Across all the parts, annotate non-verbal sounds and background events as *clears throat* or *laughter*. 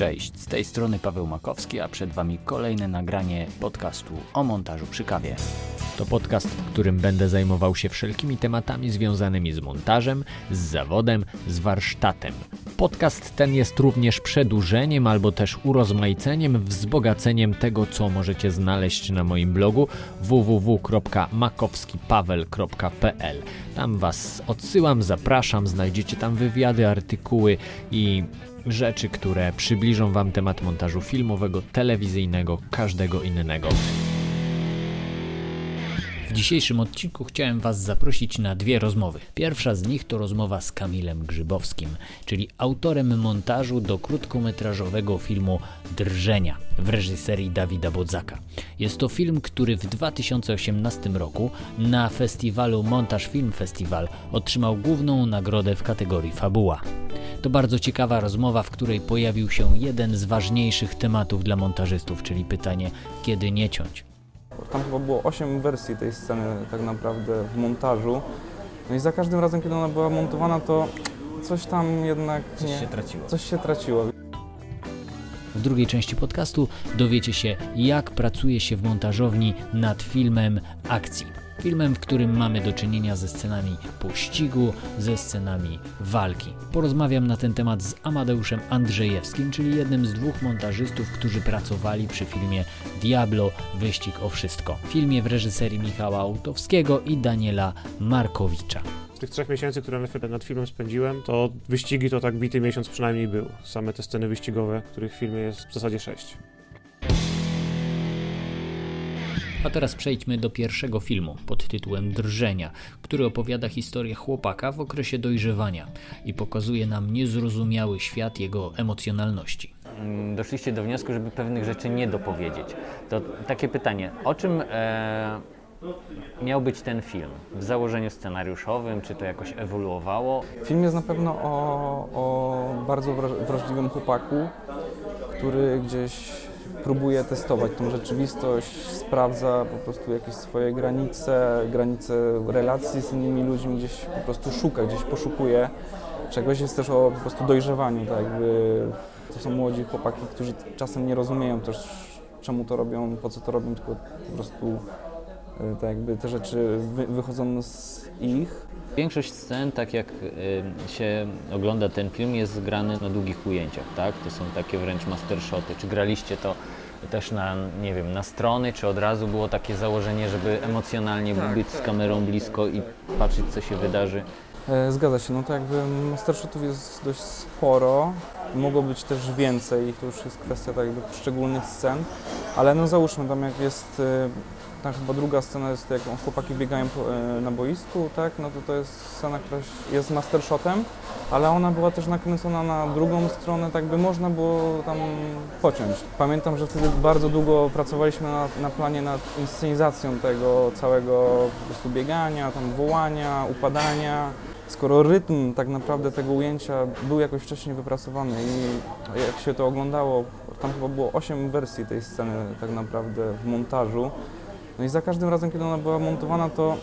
Cześć, z tej strony Paweł Makowski, a przed Wami kolejne nagranie podcastu o montażu przy kawie. To podcast, w którym będę zajmował się wszelkimi tematami związanymi z montażem, z zawodem, z warsztatem. Podcast ten jest również przedłużeniem albo też urozmaiceniem, wzbogaceniem tego, co możecie znaleźć na moim blogu www.makowskipaweł.pl. Tam Was odsyłam, zapraszam, znajdziecie tam wywiady, artykuły i rzeczy, które przybliżą Wam temat montażu filmowego, telewizyjnego, każdego innego. W dzisiejszym odcinku chciałem Was zaprosić na dwie rozmowy. Pierwsza z nich to rozmowa z Kamilem Grzybowskim, czyli autorem montażu do krótkometrażowego filmu Drżenia w reżyserii Dawida Bodzaka. Jest to film, który w 2018 roku na festiwalu Montaż Film Festival otrzymał główną nagrodę w kategorii Fabuła. To bardzo ciekawa rozmowa, w której pojawił się jeden z ważniejszych tematów dla montażystów, czyli pytanie, kiedy nie ciąć. Tam chyba było 8 wersji tej sceny tak naprawdę w montażu. No i za każdym razem, kiedy ona była montowana, to coś tam jednak Coś nie, się traciło. coś się traciło. W drugiej części podcastu dowiecie się, jak pracuje się w montażowni nad filmem akcji. Filmem, w którym mamy do czynienia ze scenami pościgu, ze scenami walki. Porozmawiam na ten temat z Amadeuszem Andrzejewskim, czyli jednym z dwóch montażystów, którzy pracowali przy filmie Diablo Wyścig o Wszystko. Filmie w reżyserii Michała Autowskiego i Daniela Markowicza. Tych trzech miesięcy, które nad filmem spędziłem, to wyścigi to tak bity miesiąc przynajmniej był. Same te sceny wyścigowe, których w filmie jest w zasadzie sześć. A teraz przejdźmy do pierwszego filmu pod tytułem Drżenia, który opowiada historię chłopaka w okresie dojrzewania i pokazuje nam niezrozumiały świat jego emocjonalności. Doszliście do wniosku, żeby pewnych rzeczy nie dopowiedzieć. To takie pytanie, o czym e, miał być ten film? W założeniu scenariuszowym, czy to jakoś ewoluowało? Film jest na pewno o, o bardzo wraż- wrażliwym chłopaku, który gdzieś próbuje testować tą rzeczywistość, sprawdza po prostu jakieś swoje granice, granice relacji z innymi ludźmi, gdzieś po prostu szuka, gdzieś poszukuje czegoś. Jest też o po prostu dojrzewaniu, tak jakby to są młodzi chłopaki, którzy czasem nie rozumieją też czemu to robią, po co to robią, tylko po prostu tak jakby te rzeczy wy, wychodzą z ich. Większość scen, tak jak y, się ogląda ten film, jest zgrany na długich ujęciach, tak? To są takie wręcz mastershoty. Czy graliście to też na, nie wiem, na strony, czy od razu było takie założenie, żeby emocjonalnie być z kamerą blisko i patrzeć, co się wydarzy? E, Zgadza się, no to jakby mastershotów jest dość sporo, mogło być też więcej, to już jest kwestia tak jakby poszczególnych scen, ale no załóżmy tam jak jest, tam chyba druga scena jest jak chłopaki biegają e, na boisku, tak, no to to jest scena, która jest mastershotem, ale ona była też nakręcona na drugą stronę, tak by można było tam pociąć. Pamiętam, że wtedy bardzo długo pracowaliśmy na, na planie nad inscenizacją tego całego po prostu biegania, tam wołania, upadania. Skoro rytm tak naprawdę tego ujęcia był jakoś wcześniej wypracowany i jak się to oglądało, tam chyba było 8 wersji tej sceny tak naprawdę w montażu. No i za każdym razem, kiedy ona była montowana, to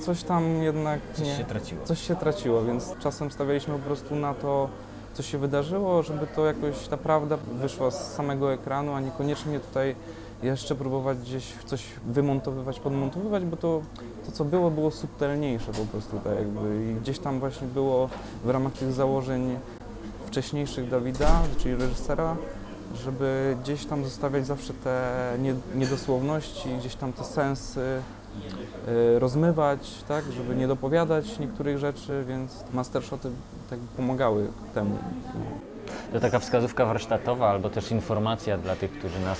coś tam jednak nie, traciło. coś się traciło, więc czasem stawialiśmy po prostu na to, co się wydarzyło, żeby to jakoś ta prawda wyszła z samego ekranu, a niekoniecznie tutaj jeszcze próbować gdzieś coś wymontowywać, podmontowywać, bo to, to co było, było subtelniejsze po prostu tak jakby i gdzieś tam właśnie było w ramach tych założeń wcześniejszych Dawida, czyli reżysera, żeby gdzieś tam zostawiać zawsze te nie- niedosłowności, gdzieś tam te sensy, y, rozmywać, tak, żeby nie dopowiadać niektórych rzeczy, więc mastershoty tak pomagały temu. To taka wskazówka warsztatowa albo też informacja dla tych, którzy nas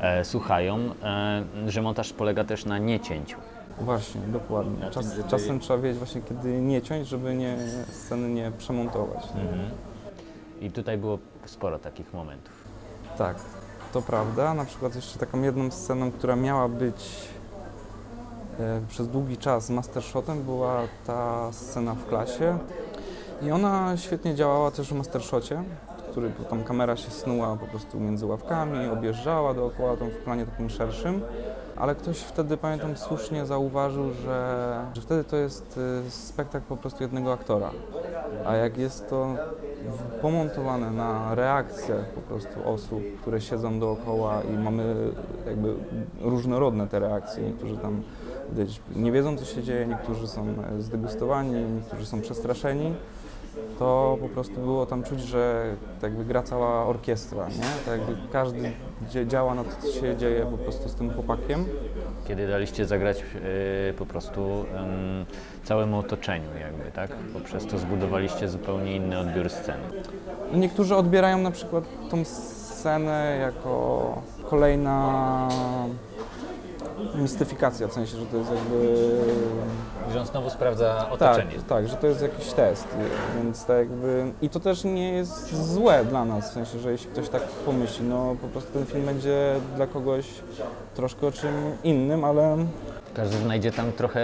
e, słuchają, e, że montaż polega też na niecięciu. Właśnie, dokładnie. Czas, czasem trzeba wiedzieć właśnie kiedy nie ciąć, żeby nie, sceny nie przemontować. Mhm. I tutaj było sporo takich momentów. Tak, to prawda. Na przykład jeszcze taką jedną sceną, która miała być e, przez długi czas mastershotem, była ta scena w klasie. I ona świetnie działała też w mastershocie, który tam kamera się snuła po prostu między ławkami, objeżdżała dookoła tam w planie takim szerszym. Ale ktoś wtedy, pamiętam, słusznie zauważył, że, że wtedy to jest y, spektakl po prostu jednego aktora. A jak jest to pomontowane na reakcje po prostu osób, które siedzą dookoła i mamy jakby różnorodne te reakcje, niektórzy tam nie wiedzą co się dzieje, niektórzy są e, zdegustowani, niektórzy są przestraszeni, to po prostu było tam czuć, że tak jakby gra cała orkiestra, nie? Tak jakby każdy działa na to, co się dzieje po prostu z tym chłopakiem. Kiedy daliście zagrać y, po prostu całemu otoczeniu jakby, tak? Poprzez to zbudowaliście zupełnie inny odbiór sceny. Niektórzy odbierają na przykład tą scenę jako kolejna mistyfikacja, w sensie, że to jest jakby... Że on znowu sprawdza Tak, otoczenie. tak, że to jest jakiś test, więc tak jakby... I to też nie jest złe dla nas, w sensie, że jeśli ktoś tak pomyśli, no po prostu ten film będzie dla kogoś troszkę o czym innym, ale Każdy znajdzie tam trochę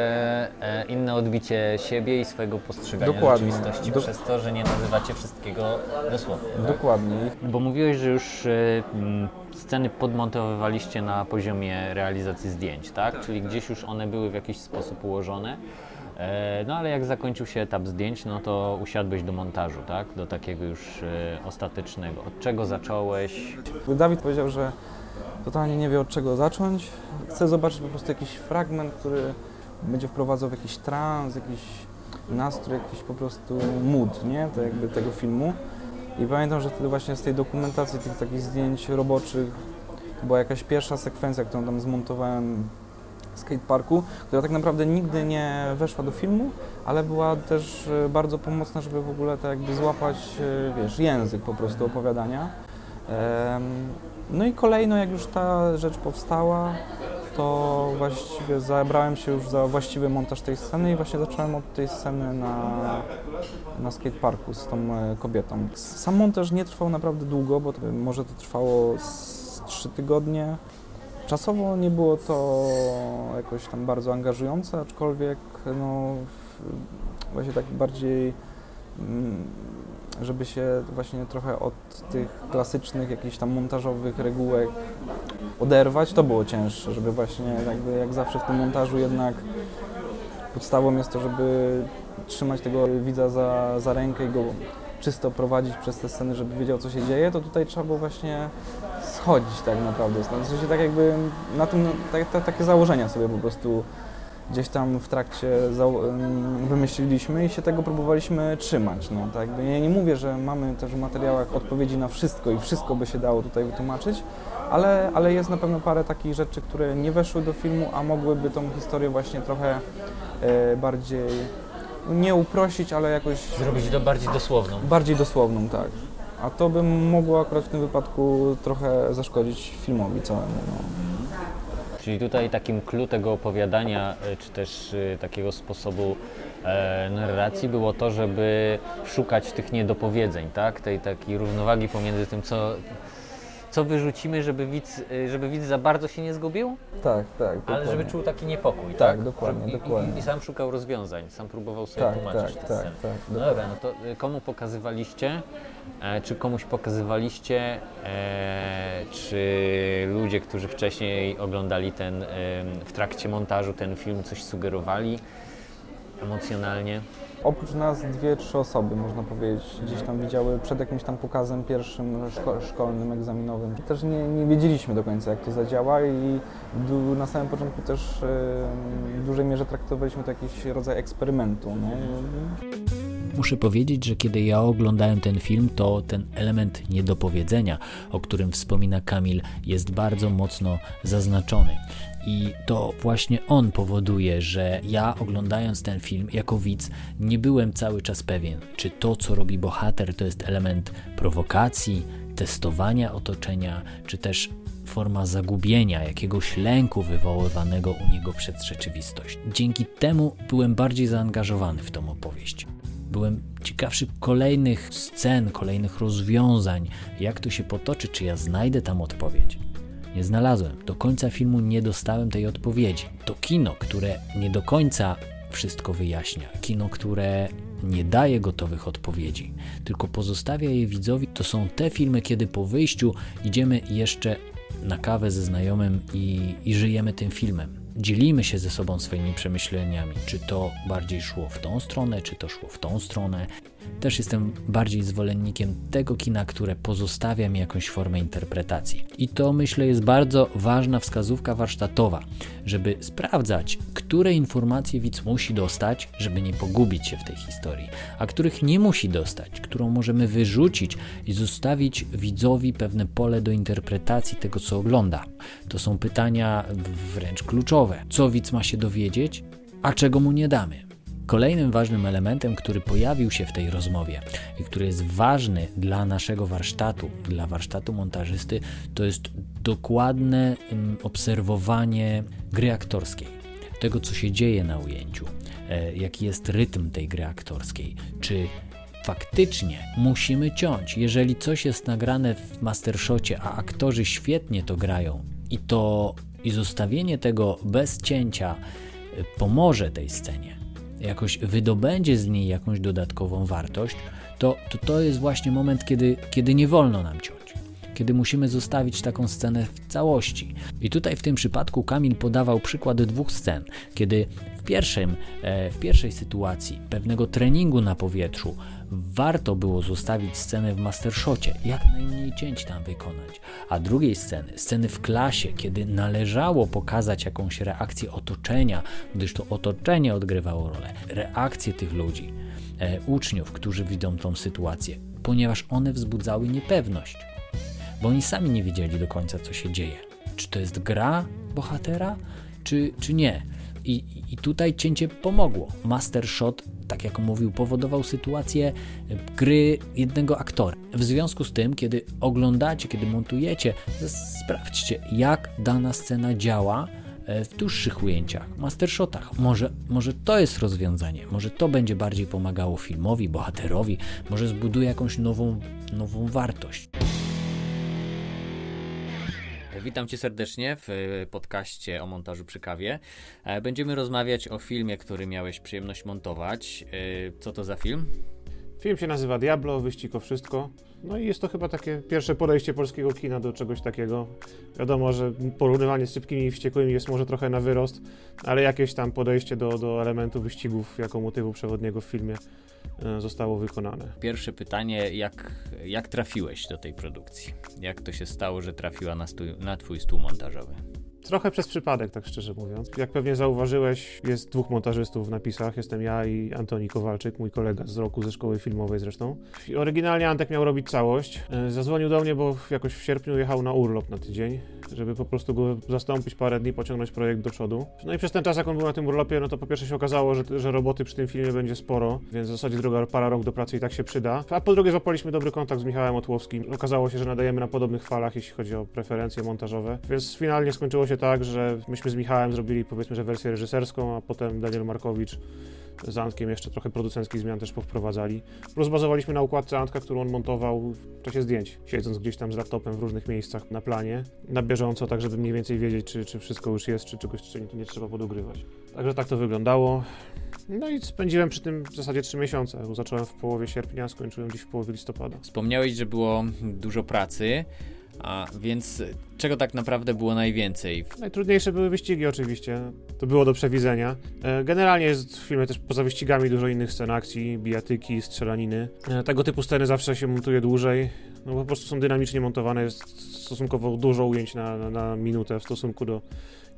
e, inne odbicie siebie i swojego postrzegania Dokładnie. rzeczywistości Do- przez to, że nie nazywacie wszystkiego dosłownie. Tak? dokładnie. Bo mówiłeś, że już e, sceny podmontowywaliście na poziomie realizacji zdjęć, tak? Czyli gdzieś już one były w jakiś sposób ułożone. E, No ale jak zakończył się etap zdjęć, no to usiadłeś do montażu, tak? Do takiego już e, ostatecznego. Od czego zacząłeś? Dawid powiedział, że totalnie nie wie od czego zacząć. Chce zobaczyć po prostu jakiś fragment, który będzie wprowadzał w jakiś trans, jakiś nastrój, jakiś po prostu mood, nie? To jakby tego filmu. I pamiętam, że wtedy właśnie z tej dokumentacji, tych takich zdjęć roboczych, była jakaś pierwsza sekwencja, którą tam zmontowałem w skateparku, która tak naprawdę nigdy nie weszła do filmu, ale była też e, bardzo pomocna, żeby w ogóle tak jakby złapać, e, wiesz, język po prostu opowiadania. No i kolejno, jak już ta rzecz powstała, to właściwie zabrałem się już za właściwy montaż tej sceny i właśnie zacząłem od tej sceny na, na skateparku z tą e, kobietą. Sam montaż nie trwał naprawdę długo, bo może to trwało trzy tygodnie. Czasowo nie było to jakoś tam bardzo angażujące, aczkolwiek no, właśnie tak bardziej żeby się właśnie trochę od tych klasycznych jakichś tam montażowych regułek oderwać, to było cięższe, żeby właśnie jakby jak zawsze w tym montażu jednak podstawą jest to, żeby trzymać tego widza za, za rękę i go czysto prowadzić przez te sceny, żeby wiedział co się dzieje, to tutaj trzeba było właśnie schodzić tak naprawdę. W sensie tak jakby na tym, tak, tak, takie założenia sobie po prostu gdzieś tam w trakcie wymyśliliśmy i się tego próbowaliśmy trzymać. No, tak ja nie mówię, że mamy też w materiałach odpowiedzi na wszystko i wszystko by się dało tutaj wytłumaczyć, ale, ale jest na pewno parę takich rzeczy, które nie weszły do filmu, a mogłyby tą historię właśnie trochę e, bardziej nie uprościć, ale jakoś Zrobić to bardziej dosłowną. bardziej dosłowną, tak. A to by mogło akurat w tym wypadku trochę zaszkodzić filmowi całemu. No. Czyli tutaj takim clue tego opowiadania, e, czy też e, takiego sposobu e, narracji było to, żeby szukać tych niedopowiedzeń, tak? Tej takiej równowagi pomiędzy tym, co, co wyrzucimy, żeby widz, e, żeby widz za bardzo się nie zgubił, Tak, tak. ale żeby czuł taki niepokój, tak? Tak, dokładnie, Żeby- i- dokładnie. I, I sam szukał rozwiązań, sam próbował sobie Tak, tłumaczyć tak, te tak, tak. No dobra, no to y, komu pokazywaliście, e, czy komuś pokazywaliście, e, czy ludzie, którzy wcześniej oglądali ten, em, w trakcie montażu ten film, coś sugerowali emocjonalnie? Oprócz nas dwie, trzy osoby, można powiedzieć, gdzieś tam widziały przed jakimś tam pokazem pierwszym szko- szkolnym, egzaminowym. Też nie, nie wiedzieliśmy do końca, jak to zadziała i na samym początku też w dużej mierze traktowaliśmy to jakiś rodzaj eksperymentu. No. Muszę powiedzieć, że kiedy ja oglądałem ten film, to ten element niedopowiedzenia, o którym wspomina Kamil, jest bardzo mocno zaznaczony. I to właśnie on powoduje, że ja oglądając ten film jako widz nie byłem cały czas pewien, czy to, co robi bohater, to jest element prowokacji, testowania otoczenia, czy też forma zagubienia, jakiegoś lęku wywoływanego u niego przez rzeczywistość. Dzięki temu byłem bardziej zaangażowany w tą opowieść. Byłem ciekawszy kolejnych scen, kolejnych rozwiązań, jak to się potoczy, czy ja znajdę tam odpowiedź. Nie znalazłem. Do końca filmu nie dostałem tej odpowiedzi. To kino, które nie do końca wszystko wyjaśnia. Kino, które nie daje gotowych odpowiedzi, tylko pozostawia je widzowi. To są te filmy, kiedy po wyjściu idziemy jeszcze na kawę ze znajomym i, i żyjemy tym filmem. Dzielimy się ze sobą swoimi przemyśleniami, czy to bardziej szło w tą stronę, czy to szło w tą stronę. Też jestem bardziej zwolennikiem tego kina, które pozostawia mi jakąś formę interpretacji. I to myślę jest bardzo ważna wskazówka warsztatowa, żeby sprawdzać, które informacje widz musi dostać, żeby nie pogubić się w tej historii, a których nie musi dostać, którą możemy wyrzucić i zostawić widzowi pewne pole do interpretacji tego, co ogląda. To są pytania wręcz kluczowe. Co widz ma się dowiedzieć, a czego mu nie damy? Kolejnym ważnym elementem, który pojawił się w tej rozmowie i który jest ważny dla naszego warsztatu, dla warsztatu montażysty, to jest dokładne mm, obserwowanie gry aktorskiej, tego co się dzieje na ujęciu, e, jaki jest rytm tej gry aktorskiej, czy faktycznie musimy ciąć. Jeżeli coś jest nagrane w mastershocie, a aktorzy świetnie to grają i to i zostawienie tego bez cięcia e, pomoże tej scenie, jakoś wydobędzie z niej jakąś dodatkową wartość, to to, to jest właśnie moment, kiedy, kiedy nie wolno nam ciąć. Kiedy musimy zostawić taką scenę w całości. I tutaj w tym przypadku Kamil podawał przykład dwóch scen, kiedy w, pierwszym, e, w pierwszej sytuacji pewnego treningu na powietrzu warto było zostawić scenę w mastershocie, jak najmniej cięć tam wykonać, a drugiej sceny, sceny w klasie, kiedy należało pokazać jakąś reakcję otoczenia, gdyż to otoczenie odgrywało rolę, reakcję tych ludzi, e, uczniów, którzy widzą tą sytuację, ponieważ one wzbudzały niepewność, bo oni sami nie wiedzieli do końca, co się dzieje. Czy to jest gra bohatera, czy, czy nie? I, I tutaj cięcie pomogło. Master Shot, tak jak mówił, powodował sytuację gry jednego aktora. W związku z tym, kiedy oglądacie, kiedy montujecie, sprawdźcie, jak dana scena działa e, w dłuższych ujęciach, mastershotach. Może, może to jest rozwiązanie, może to będzie bardziej pomagało filmowi, bohaterowi, może zbuduje jakąś nową, nową wartość. Witam Cię serdecznie w e, podcaście o montażu przy kawie. E, będziemy rozmawiać o filmie, który miałeś przyjemność montować. E, co to za film? Film się nazywa Diablo, wyścig o wszystko. No i jest to chyba takie pierwsze podejście polskiego kina do czegoś takiego. Wiadomo, że porównywanie z szybkimi i wściekłymi jest może trochę na wyrost, ale jakieś tam podejście do, do elementu wyścigów jako motywu przewodniego w filmie E, zostało wykonane. Pierwsze pytanie, jak, jak trafiłeś do tej produkcji? Jak to się stało, że trafiła na, stój, na twój stół montażowy? Trochę przez przypadek, tak szczerze mówiąc. Jak pewnie zauważyłeś, jest dwóch montażystów w napisach. Jestem ja i Antoni Kowalczyk, mój kolega z roku ze szkoły filmowej zresztą. Oryginalnie Antek miał robić całość. E, zadzwonił do mnie, bo jakoś w sierpniu jechał na urlop na tydzień żeby po prostu go zastąpić parę dni, pociągnąć projekt do przodu. No i przez ten czas, jak on był na tym urlopie, no to po pierwsze się okazało, że, że roboty przy tym filmie będzie sporo, więc w zasadzie druga para rąk do pracy i tak się przyda. A po drugie złapaliśmy dobry kontakt z Michałem Otłowskim. Okazało się, że nadajemy na podobnych falach, jeśli chodzi o preferencje montażowe, więc finalnie skończyło się tak, że myśmy z Michałem zrobili powiedzmy, że wersję reżyserską, a potem Daniel Markowicz z Antkiem jeszcze trochę producenckich zmian też powprowadzali. Plus bazowaliśmy na układce Antka, którą on montował w czasie zdjęć, siedząc gdzieś tam z laptopem w różnych miejscach na planie, na bieżąco, tak żeby mniej więcej wiedzieć, czy, czy wszystko już jest, czy czegoś czy nie, nie trzeba podogrywać. Także tak to wyglądało. No i spędziłem przy tym w zasadzie 3 miesiące. Zacząłem w połowie sierpnia, skończyłem gdzieś w połowie listopada. Wspomniałeś, że było dużo pracy. A więc czego tak naprawdę było najwięcej? Najtrudniejsze były wyścigi oczywiście. To było do przewidzenia. E, generalnie jest w filmie też poza wyścigami dużo innych scen akcji, bijatyki, strzelaniny. E, tego typu sceny zawsze się montuje dłużej. No po prostu są dynamicznie montowane, jest stosunkowo dużo ujęć na, na, na minutę w stosunku do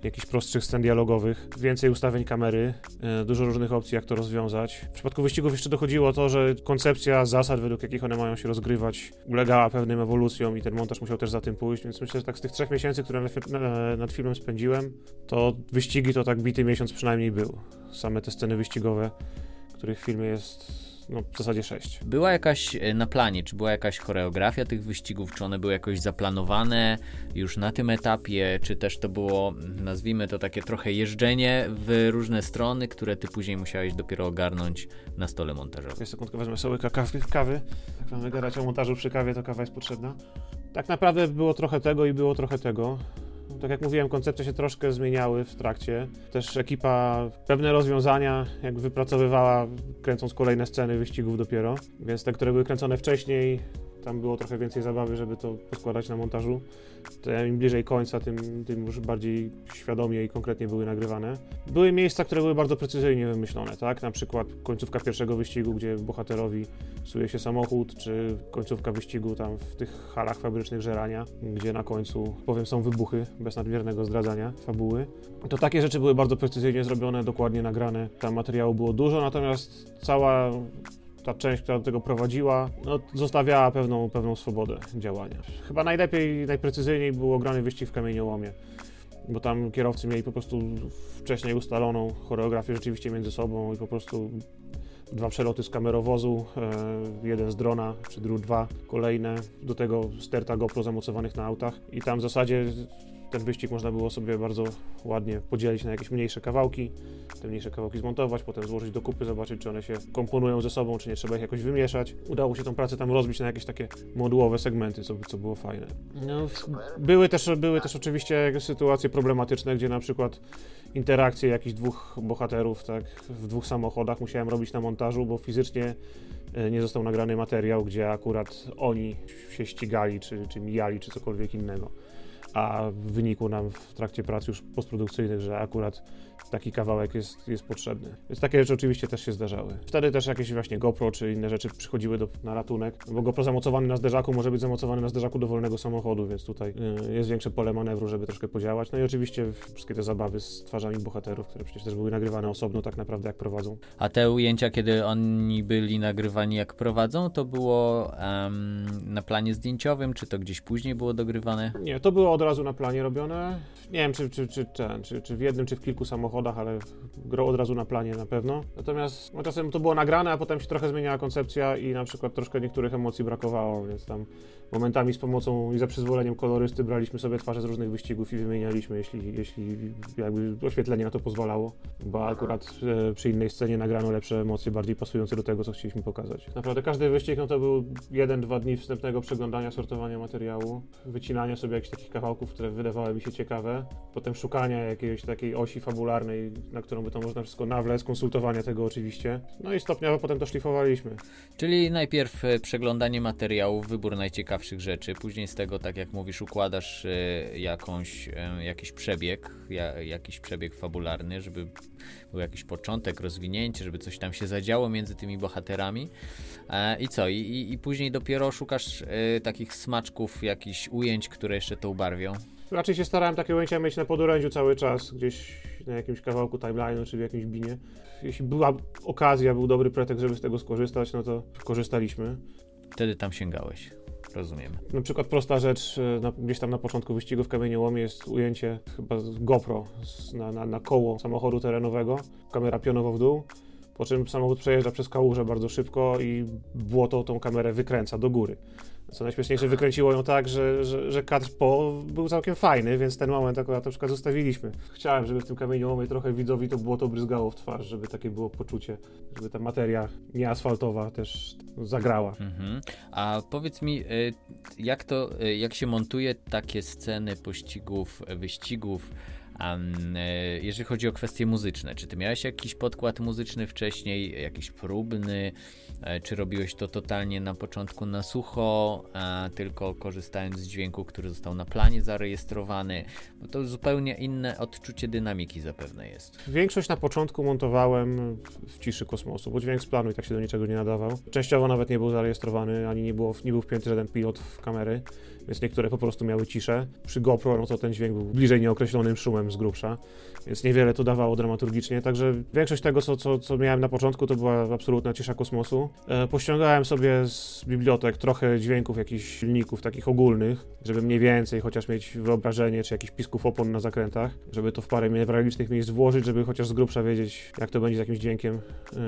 jakichś prostszych scen dialogowych, więcej ustawień kamery, e, dużo różnych opcji, jak to rozwiązać. W przypadku wyścigów jeszcze dochodziło to, że koncepcja zasad, według jakich one mają się rozgrywać, ulegała pewnym ewolucjom i ten montaż musiał też za tym pójść, więc myślę, że tak z tych trzech miesięcy, które nad filmem spędziłem, to wyścigi to tak bity miesiąc przynajmniej był. Same te sceny wyścigowe, których w filmie jest no, w zasadzie sześć. Była jakaś e, na planie, czy była jakaś choreografia tych wyścigów, czy one były jakoś zaplanowane już na tym etapie, czy też to było, nazwijmy to takie trochę jeżdżenie w różne strony, które ty później musiałeś dopiero ogarnąć na stole montażowym. Jest sekundkę, wezmę sobie kawy, kawy. Jak mamy gadać o montażu przy kawie, to kawa jest potrzebna. Tak naprawdę było trochę tego i było trochę tego. Tak jak mówiłem, koncepcje się troszkę zmieniały w trakcie. Też ekipa pewne rozwiązania jakby wypracowywała, kręcąc kolejne sceny wyścigów dopiero. Więc te, które były kręcone wcześniej, tam było trochę więcej zabawy, żeby to poskładać na montażu. To im bliżej końca, tym, tym już bardziej świadomie i konkretnie były nagrywane. Były miejsca, które były bardzo precyzyjnie wymyślone, tak? Na przykład końcówka pierwszego wyścigu, gdzie bohaterowi psuje się samochód, czy końcówka wyścigu tam w tych halach fabrycznych żerania, gdzie na końcu, powiem, są wybuchy bez nadmiernego zdradzania fabuły. To takie rzeczy były bardzo precyzyjnie zrobione, dokładnie nagrane. Tam materiału było dużo, natomiast cała ta część, która do tego prowadziła, no, zostawiała pewną, pewną swobodę działania. Chyba najlepiej, najprecyzyjniej było grany wyścig w kamieniołomie, bo tam kierowcy mieli po prostu wcześniej ustaloną choreografię rzeczywiście między sobą i po prostu dwa przeloty z kamerowozu, e, jeden z drona, czy dru dwa kolejne, do tego sterta GoPro zamocowanych na autach i tam w zasadzie ten wyścig można było sobie bardzo ładnie podzielić na jakieś mniejsze kawałki, te mniejsze kawałki zmontować, potem złożyć do kupy, zobaczyć, czy one się komponują ze sobą, czy nie trzeba ich jakoś wymieszać. Udało się tą pracę tam rozbić na jakieś takie modułowe segmenty, co, co było fajne. No, były, też, były też oczywiście sytuacje problematyczne, gdzie na przykład interakcje jakichś dwóch bohaterów tak, w dwóch samochodach musiałem robić na montażu, bo fizycznie e, nie został nagrany materiał, gdzie akurat oni się ścigali, czy, czy mijali, czy cokolwiek innego a wynikło nam w trakcie prac już postprodukcyjnych, że akurat taki kawałek jest, jest potrzebny. Więc takie rzeczy oczywiście też się zdarzały. Wtedy też jakieś właśnie GoPro czy inne rzeczy przychodziły do, na ratunek, bo GoPro zamocowany na zderzaku może być zamocowany na zderzaku dowolnego samochodu, więc tutaj y, jest większe pole manewru, żeby troszkę podziałać. No i oczywiście wszystkie te zabawy z twarzami bohaterów, które przecież też były nagrywane osobno tak naprawdę jak prowadzą. A te ujęcia, kiedy oni byli nagrywani jak prowadzą, to było um, na planie zdjęciowym, czy to gdzieś później było dogrywane? Nie, to było od razu na planie robione. Nie wiem, czy, czy, czy, czy, czy w jednym, czy w kilku samochodach, ale grą od razu na planie na pewno. Natomiast no, czasem to było nagrane, a potem się trochę zmieniała koncepcja i na przykład troszkę niektórych emocji brakowało, więc tam momentami z pomocą i za przyzwoleniem kolorysty braliśmy sobie twarze z różnych wyścigów i wymienialiśmy, jeśli, jeśli jakby oświetlenie na to pozwalało, bo akurat e, przy innej scenie nagrano lepsze emocje, bardziej pasujące do tego, co chcieliśmy pokazać. Naprawdę każdy wyścig no to był jeden, dwa dni wstępnego przeglądania, sortowania materiału, wycinania sobie jakichś takich kawałków, które wydawały mi się ciekawe, potem szukania jakiejś takiej osi fabularnej, na którą by to można wszystko nawlec, konsultowania tego oczywiście, no i stopniowo potem to szlifowaliśmy. Czyli najpierw e, przeglądanie materiału, wybór najciekawszych ciekawszych rzeczy. Później z tego, tak jak mówisz, układasz e, jakąś, e, jakiś przebieg, jakiś przebieg fabularny, żeby był jakiś początek, rozwinięcie, żeby coś tam się zadziało między tymi bohaterami. I co? I, i później dopiero szukasz takich smaczków, jakichś ujęć, które jeszcze to ubarwią. Raczej się starałem takie ujęcia mieć na podorędziu cały czas, gdzieś na jakimś kawałku timeline'u czy w jakimś binie. Jeśli była okazja, był dobry pretekst, żeby z tego skorzystać, no to korzystaliśmy. Wtedy tam sięgałeś. Rozumiem. Na przykład prosta rzecz, e, na, gdzieś tam na początku wyścigu w Kamieniołomie jest ujęcie chyba z GoPro z, na, na, na koło samochodu terenowego, kamera pionowo w dół, po czym samochód przejeżdża przez kałużę bardzo szybko i błoto tą kamerę wykręca do góry. Co najśmieszniejsze, wykręciło ją tak, że, że, że kadr po był całkiem fajny, więc ten moment akurat na przykład zostawiliśmy. Chciałem, żeby w tym kamieniołomie trochę widzowi to było to bryzgało w twarz, żeby takie było poczucie, żeby ta materia nieasfaltowa też zagrała. Mhm. A powiedz mi, y, jak to, y, jak się montuje takie sceny pościgów, wyścigów, E, jeżeli chodzi o kwestie muzyczne, czy ty miałeś jakiś podkład muzyczny wcześniej, jakiś próbny, e, czy robiłeś to totalnie na początku na sucho, tylko korzystając z dźwięku, który został na planie zarejestrowany? Bo to zupełnie inne odczucie dynamiki zapewne jest. Większość na początku montowałem w ciszy kosmosu, bo dźwięk z planu i tak się do niczego nie nadawał. Częściowo nawet nie był zarejestrowany, ani nie, było, nie był wpięty żaden pilot w kamery więc niektóre po prostu miały ciszę. Przy GoPro no to ten dźwięk był bliżej nieokreślonym szumem z grubsza, więc niewiele to dawało dramaturgicznie, także większość tego, co, co, co miałem na początku, to była absolutna cisza kosmosu. E, pościągałem sobie z bibliotek trochę dźwięków jakichś silników takich ogólnych, żeby mniej więcej chociaż mieć wyobrażenie, czy jakichś pisków opon na zakrętach, żeby to w parę newralgicznych miejsc włożyć, żeby chociaż z grubsza wiedzieć, jak to będzie z jakimś dźwiękiem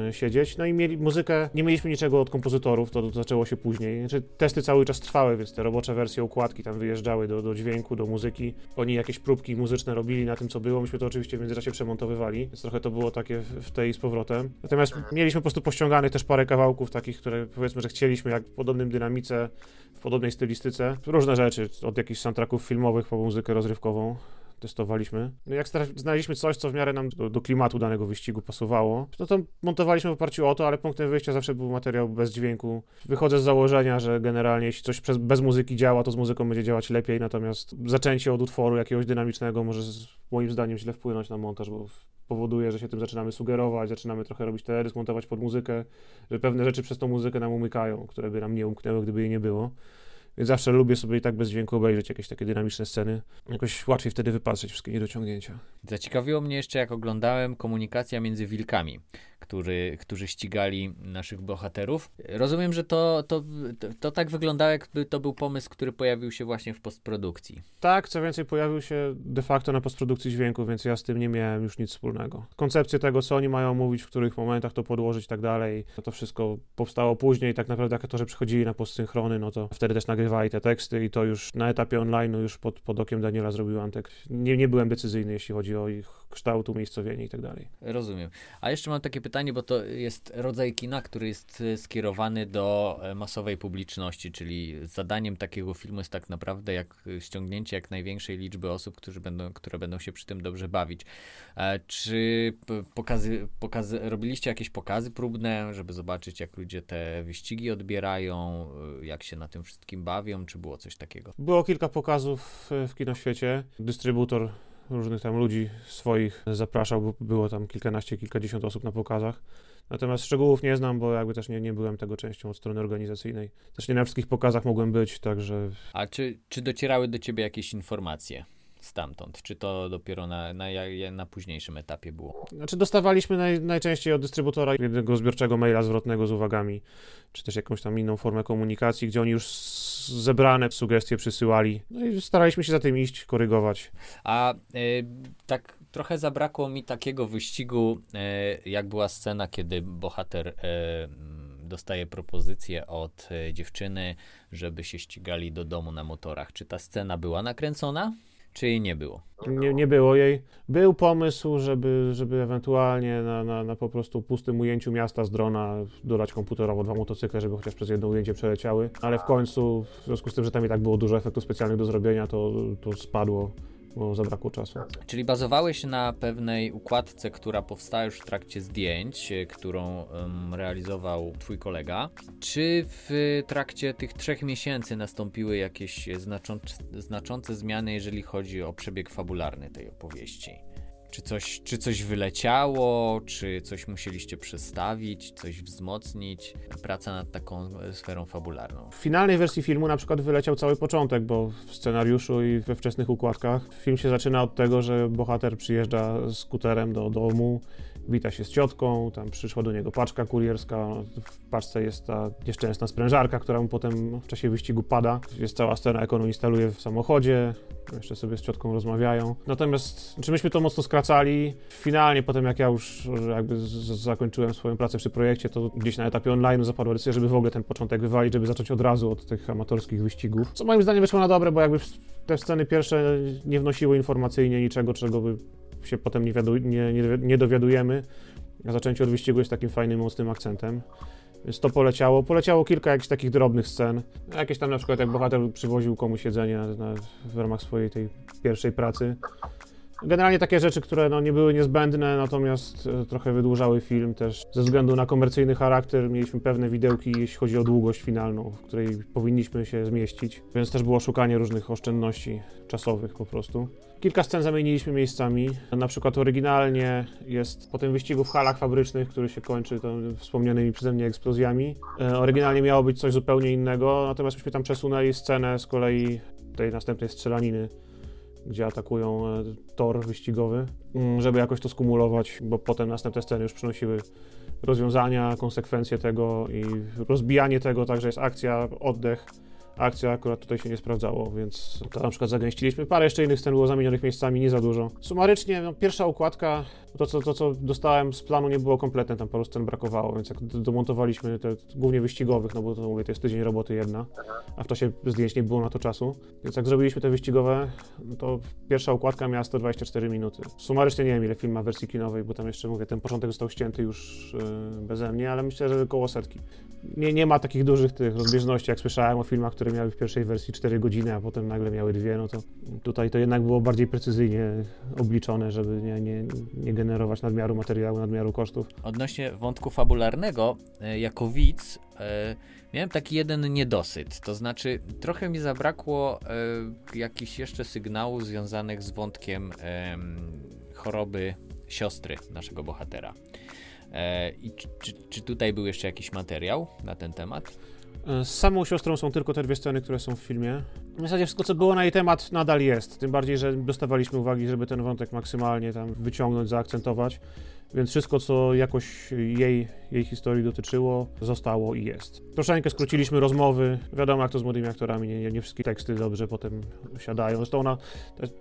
e, siedzieć. No i mieli muzykę, nie mieliśmy niczego od kompozytorów, to, to zaczęło się później. Znaczy, testy cały czas trwały, więc te robocze wersje układki tam wyjeżdżały do, do dźwięku, do muzyki. Oni jakieś próbki muzyczne robili na tym, co było. Myśmy to oczywiście w międzyczasie przemontowywali, więc trochę to było takie w tej z powrotem. Natomiast mieliśmy po prostu pościąganych też parę kawałków takich, które powiedzmy, że chcieliśmy, jak w podobnym dynamice, w podobnej stylistyce. Różne rzeczy, od jakichś soundtracków filmowych po muzykę rozrywkową testowaliśmy. No jak znaleźliśmy coś, co w miarę nam do, do, klimatu danego wyścigu pasowało, no to montowaliśmy w oparciu o to, ale punktem wyjścia zawsze był materiał bez dźwięku. Wychodzę z założenia, że generalnie jeśli coś przez, bez muzyki działa, to z muzyką będzie działać lepiej, natomiast zaczęcie od utworu jakiegoś dynamicznego może z, moim zdaniem źle wpłynąć na montaż, bo powoduje, że się tym zaczynamy sugerować, zaczynamy trochę robić teledysk, montować pod muzykę, że pewne rzeczy przez tą muzykę nam umykają, które by nam nie umknęły, gdyby jej nie było. Więc zawsze lubię sobie i tak bez dźwięku obejrzeć jakieś takie dynamiczne sceny. Jakoś łatwiej wtedy wypatrzeć wszystkie niedociągnięcia. Zaciekawiło mnie jeszcze, jak oglądałem komunikacja między wilkami który, którzy ścigali naszych bohaterów. Rozumiem, że to, to, to, tak wyglądało, jakby to był pomysł, który pojawił się właśnie w postprodukcji. Tak, co więcej, pojawił się de facto na postprodukcji dźwięku, więc ja z tym nie miałem już nic wspólnego. Koncepcję tego, co oni mają mówić, w których momentach to podłożyć i tak dalej, no to wszystko powstało później. Tak naprawdę, jak to, że przychodzili na postsynchrony, no to wtedy też nagrywali te teksty i to już na etapie online, już pod, pod okiem Daniela zrobił Antek. Nie, nie byłem decyzyjny, jeśli chodzi o ich kształt, umiejscowienie i tak dalej. Rozumiem. A jeszcze mam takie pytanie, bo to jest rodzaj kina, który jest e, skierowany do e, masowej publiczności, czyli zadaniem takiego filmu jest tak naprawdę jak ściągnięcie jak największej liczby osób, którzy będą, które będą się przy tym dobrze bawić. E, czy pokazy, pokazy, robiliście jakieś pokazy próbne, żeby zobaczyć, jak ludzie te wyścigi odbierają, jak się na tym wszystkim bawią, czy było coś takiego? Było kilka pokazów w kinoświecie. Dystrybutor różnych tam ludzi swoich zapraszał, bo było tam kilkanaście, kilkadziesiąt osób na pokazach. Natomiast szczegółów nie znam, bo jakby też nie, nie byłem tego częścią od strony organizacyjnej. Też nie na wszystkich pokazach mogłem być, także... A czy, czy docierały do ciebie jakieś informacje? Stamtąd? Czy to dopiero na, na, na późniejszym etapie było? Znaczy dostawaliśmy naj, najczęściej od dystrybutora jednego zbiorczego maila zwrotnego z uwagami, czy też jakąś tam inną formę komunikacji, gdzie oni już zebrane sugestie przysyłali. No i staraliśmy się za tym iść, korygować. A y, tak trochę zabrakło mi takiego wyścigu, y, jak była scena, kiedy bohater y, dostaje propozycję od dziewczyny, żeby się ścigali do domu na motorach. Czy ta scena była nakręcona? Czy jej nie było? Nie, nie było jej. Był pomysł, żeby, żeby ewentualnie na, na, na po prostu pustym ujęciu miasta z drona dodać komputerowo dwa motocykle, żeby chociaż przez jedno ujęcie przeleciały, ale w końcu, w związku z tym, że tam i tak było dużo efektów specjalnych do zrobienia, to, to spadło bo zabrakło czasu. Czyli bazowałeś na pewnej układce, która powstała już w trakcie zdjęć, e, którą um, realizował twój kolega. Czy w trakcie tych trzech miesięcy nastąpiły jakieś znaczące, znaczące zmiany, jeżeli chodzi o przebieg fabularny tej opowieści? Czy coś, czy coś wyleciało, czy coś musieliście przestawić, coś wzmocnić? Praca nad taką sferą fabularną. W finalnej wersji filmu na przykład wyleciał cały początek, bo w scenariuszu i we wczesnych układkach film się zaczyna od tego, że bohater przyjeżdża skuterem do domu, wita się z ciotką, tam przyszła do niego paczka kurierska, w paczce jest ta nieszczęsna sprężarka, która mu potem w czasie wyścigu pada. Jest cała scena, jak on instaluje w samochodzie, jeszcze sobie z ciotką rozmawiają. Natomiast, czy myśmy to mocno skracali? Finalnie, potem jak ja już jakby zakończyłem swoją pracę przy projekcie, to gdzieś na etapie online zapadła decyzja, żeby w ogóle ten początek wywalić, żeby zacząć od razu od tych amatorskich wyścigów. Co moim zdaniem wyszło na dobre, bo jakby te sceny pierwsze nie wnosiły informacyjnie niczego, czego by się potem nie, nie, nie, nie dowiadujemy. A zaczęcie od wyścigu jest takim fajnym, mocnym akcentem. Więc to poleciało. Poleciało kilka jakichś takich drobnych scen. Jakieś tam na przykład jak bohater przywoził komuś jedzenie na, na, w ramach swojej tej pierwszej pracy. Generalnie takie rzeczy, które no, nie były niezbędne, natomiast e, trochę wydłużały film też ze względu na komercyjny charakter. Mieliśmy pewne widełki, jeśli chodzi o długość finalną, w której powinniśmy się zmieścić, więc też było szukanie różnych oszczędności czasowych po prostu. Kilka scen zamieniliśmy miejscami. Na przykład oryginalnie jest po tym wyścigu w halach fabrycznych, który się kończy wspomnianymi przeze mnie eksplozjami. E, oryginalnie miało być coś zupełnie innego, natomiast myśmy tam przesunęli scenę z kolei tej następnej strzelaniny gdzie atakują e, tor wyścigowy, mm, żeby jakoś to skumulować, bo potem następne sceny już przynosiły rozwiązania, konsekwencje tego i rozbijanie tego, także jest akcja, oddech, akcja akurat tutaj się nie sprawdzało, więc to na przykład zagęściliśmy. Parę jeszcze innych scen było zamienionych miejscami, nie za dużo. Sumarycznie, no, pierwsza układka, to co, to co dostałem z planu nie było kompletne, tam paru scen brakowało, więc jak domontowaliśmy te głównie wyścigowych, no bo to mówię, to jest tydzień roboty jedna, a w czasie zdjęć nie było na to czasu, więc jak zrobiliśmy te wyścigowe, to pierwsza układka miała 124 minuty. Sumarycznie nie wiem ile film ma wersji kinowej, bo tam jeszcze mówię, ten początek został ścięty już yy, beze mnie, ale myślę, że około setki. Nie, nie ma takich dużych tych rozbieżności, jak słyszałem o filmach, które które miały w pierwszej wersji 4 godziny, a potem nagle miały dwie, no to tutaj to jednak było bardziej precyzyjnie obliczone, żeby nie, nie, nie generować nadmiaru materiału, nadmiaru kosztów. Odnośnie wątku fabularnego, e, jako widz e, miałem taki jeden niedosyt. To znaczy, trochę mi zabrakło e, jakichś jeszcze sygnałów związanych z wątkiem choroby siostry naszego bohatera. I czy, czy, czy tutaj był jeszcze jakiś materiał na ten temat? Z samą siostrą są tylko te dwie sceny, które są w filmie. W zasadzie wszystko, co było na jej temat, nadal jest. Tym bardziej, że dostawaliśmy uwagi, żeby ten wątek maksymalnie tam wyciągnąć, zaakcentować. Więc wszystko, co jakoś jej, jej historii dotyczyło, zostało i jest. Troszeczkę skróciliśmy rozmowy. Wiadomo, jak to z młodymi aktorami, nie, nie wszystkie teksty dobrze potem siadają. Zresztą ona,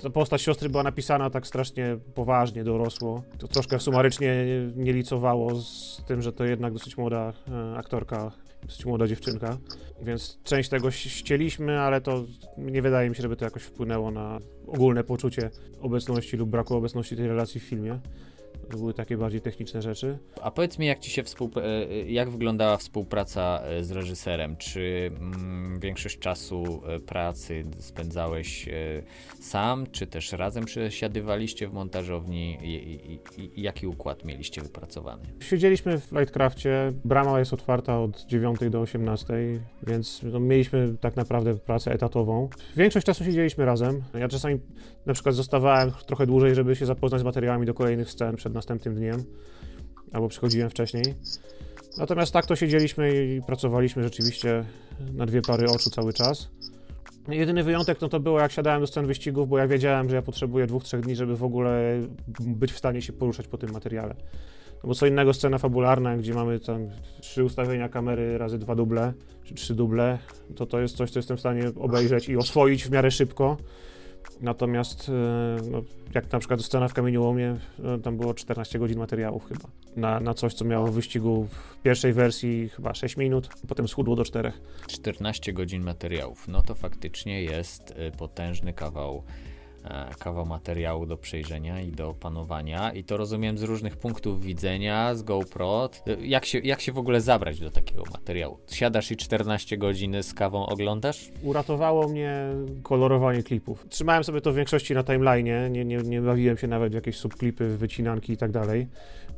ta postać siostry była napisana tak strasznie poważnie, dorosło. To troszkę sumarycznie nie licowało z tym, że to jednak dosyć młoda e, aktorka dosyć młoda dziewczynka, więc część tego ścieliśmy, ale to nie wydaje mi się, żeby to jakoś wpłynęło na ogólne poczucie obecności lub braku obecności tej relacji w filmie. To były takie bardziej techniczne rzeczy. A powiedz mi, jak ci się współp- e, jak wyglądała współpraca e, z reżyserem? Czy mm, większość czasu e, pracy spędzałeś sam, czy też razem przesiadywaliście w montażowni? I, i, i, jaki układ mieliście wypracowany? Siedzieliśmy w Lightcrafcie. Brama jest otwarta od 9 do 18, więc no, mieliśmy tak naprawdę pracę etatową. Większość czasu siedzieliśmy razem. Ja czasami na przykład zostawałem trochę dłużej, żeby się zapoznać z materiałami do kolejnych scen przed następnym dniem, albo przychodziłem wcześniej. Natomiast tak to siedzieliśmy i pracowaliśmy rzeczywiście na dwie pary oczu cały czas. Jedyny wyjątek no to było jak siadałem do scen wyścigów, bo ja wiedziałem, że ja potrzebuję dwóch, trzech dni, żeby w ogóle być w stanie się poruszać po tym materiale. No bo co innego scena fabularna, gdzie mamy tam trzy ustawienia kamery razy dwa duble, czy trzy duble, to to jest coś, co jestem w stanie obejrzeć i oswoić w miarę szybko. Natomiast e, no, jak na przykład scena w Kamieniołomie, no, tam było 14 godzin materiałów chyba. Na, na coś, co miało w wyścigu w pierwszej wersji chyba 6 minut, potem schudło do 4. 14 godzin materiałów. No to faktycznie jest e, potężny kawał E, kawał materiału do przejrzenia i do opanowania i to rozumiem z różnych punktów widzenia, z GoPro. Jak się, jak się w ogóle zabrać do takiego materiału? Siadasz i 14 godzin z kawą oglądasz? Uratowało mnie kolorowanie klipów. Trzymałem sobie to w większości na timeline, nie, nie, nie bawiłem się nawet w jakieś subklipy, wycinanki i tak dalej.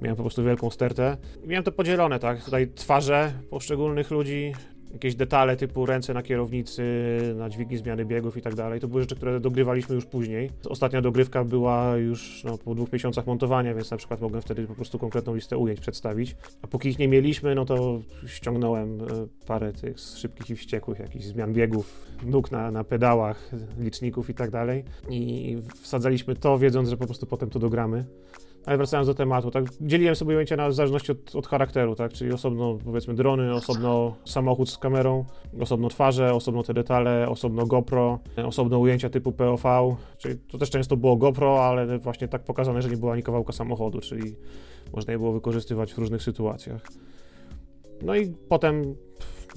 Miałem po prostu wielką stertę. Miałem to podzielone, tak? Tutaj twarze poszczególnych ludzi, jakieś detale typu ręce na kierownicy, na dźwigni zmiany biegów i tak dalej. To były rzeczy, które dogrywaliśmy już później. Ostatnia dogrywka była już no, po dwóch miesiącach montowania, więc na przykład mogłem wtedy po prostu konkretną listę ujęć przedstawić. A póki ich nie mieliśmy, no to ściągnąłem e, parę tych szybkich i wściekłych, jakichś zmian biegów, nóg na, na pedałach, liczników i tak dalej. I wsadzaliśmy to, wiedząc, że po prostu potem to dogramy. Ale wracając do tematu, tak, dzieliłem sobie ujęcia na w zależności od, od, charakteru, tak, czyli osobno powiedzmy drony, osobno samochód z kamerą, osobno twarze, osobno te detale, osobno GoPro, osobno ujęcia typu POV, czyli to też często było GoPro, ale właśnie tak pokazane, że nie była ani kawałka samochodu, czyli można je było wykorzystywać w różnych sytuacjach. No i potem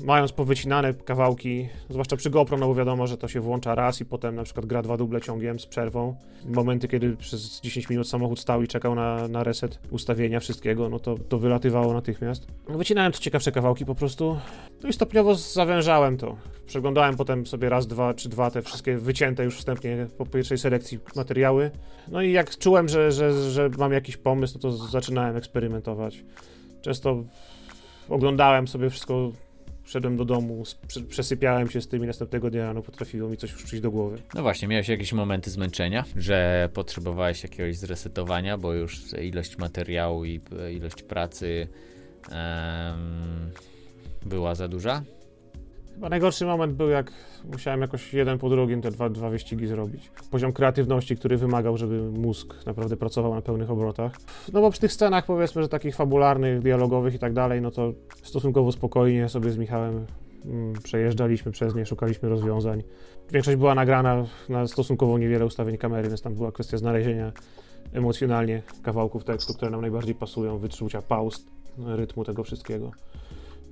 mając powycinane kawałki, zwłaszcza przy GoPro, no bo wiadomo, że to się włącza raz i potem na przykład gra dwa duble ciągiem z przerwą. Momenty, kiedy przez 10 minut samochód stał i czekał na, na reset ustawienia wszystkiego, no to, to wylatywało natychmiast. No, wycinałem co ciekawsze kawałki po prostu, no i stopniowo zawężałem to. Przeglądałem potem sobie raz, dwa czy dwa te wszystkie wycięte już wstępnie po pierwszej selekcji materiały. No i jak czułem, że, że, że mam jakiś pomysł, no to zaczynałem eksperymentować. Często oglądałem sobie wszystko szedłem do domu, przesypiałem się z tym i następnego dnia no, potrafiło mi coś już przyjść do głowy. No właśnie, miałeś jakieś momenty zmęczenia, że potrzebowałeś jakiegoś zresetowania, bo już ilość materiału i ilość pracy um, była za duża? Chyba najgorszy moment był, jak musiałem jakoś jeden po drugim te dwa, dwa wyścigi zrobić. Poziom kreatywności, który wymagał, żeby mózg naprawdę pracował na pełnych obrotach. No bo przy tych scenach, powiedzmy, że takich fabularnych, dialogowych i tak dalej, no to stosunkowo spokojnie sobie z Michałem mm, przejeżdżaliśmy przez nie, szukaliśmy rozwiązań. Większość była nagrana na stosunkowo niewiele ustawień kamery, więc tam była kwestia znalezienia emocjonalnie kawałków tekstu, które nam najbardziej pasują, wyczucia pauz, rytmu tego wszystkiego.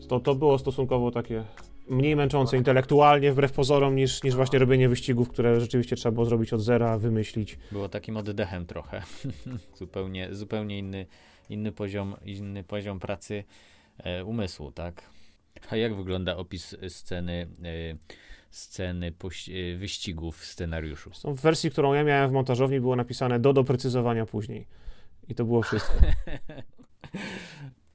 To, to było stosunkowo takie mniej męczące intelektualnie, wbrew pozorom, niż, niż właśnie robienie wyścigów, które rzeczywiście trzeba było zrobić od zera, wymyślić. Było takim oddechem trochę. *laughs* zupełnie, zupełnie inny, inny, poziom, inny poziom pracy e, umysłu, tak? A jak wygląda opis sceny e, sceny y, wyścigów w scenariuszu? W wersji, którą ja miałem w montażowni było napisane do doprecyzowania później. I to było wszystko. *laughs*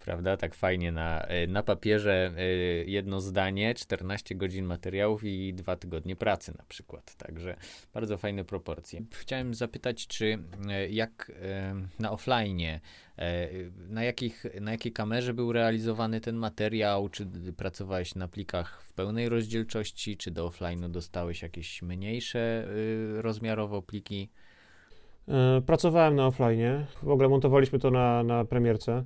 prawda? Tak fajnie na, y, na papierze y, jedno zdanie, 14 godzin materiałów i dwa tygodnie pracy na przykład. Także bardzo fajne proporcje. Chciałem zapytać, czy y, jak na offline, na, jakich, na jakiej kamerze był realizowany ten materiał? Czy pracowałeś na plikach w pełnej rozdzielczości, czy do offline'u dostałeś jakieś mniejsze rozmiarowo pliki? Pracowałem na offline. W ogóle montowaliśmy to na, na premierce